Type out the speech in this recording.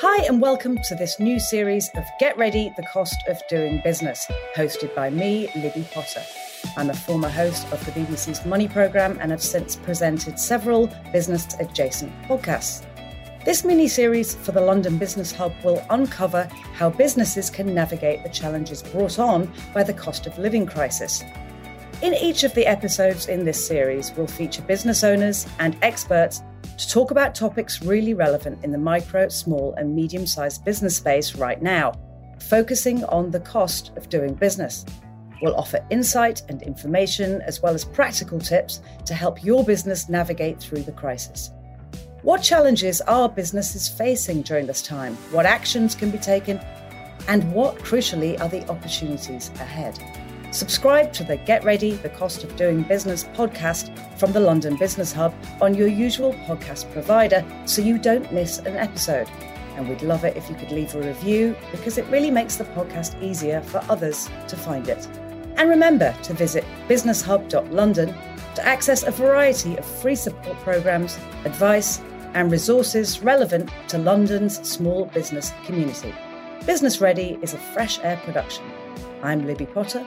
Hi, and welcome to this new series of Get Ready The Cost of Doing Business, hosted by me, Libby Potter. I'm a former host of the BBC's Money Programme and have since presented several business adjacent podcasts. This mini series for the London Business Hub will uncover how businesses can navigate the challenges brought on by the cost of living crisis. In each of the episodes in this series, we'll feature business owners and experts to talk about topics really relevant in the micro, small, and medium sized business space right now, focusing on the cost of doing business. We'll offer insight and information as well as practical tips to help your business navigate through the crisis. What challenges are businesses facing during this time? What actions can be taken? And what, crucially, are the opportunities ahead? Subscribe to the Get Ready, the Cost of Doing Business podcast from the London Business Hub on your usual podcast provider so you don't miss an episode. And we'd love it if you could leave a review because it really makes the podcast easier for others to find it. And remember to visit businesshub.london to access a variety of free support programs, advice, and resources relevant to London's small business community. Business Ready is a fresh air production. I'm Libby Potter.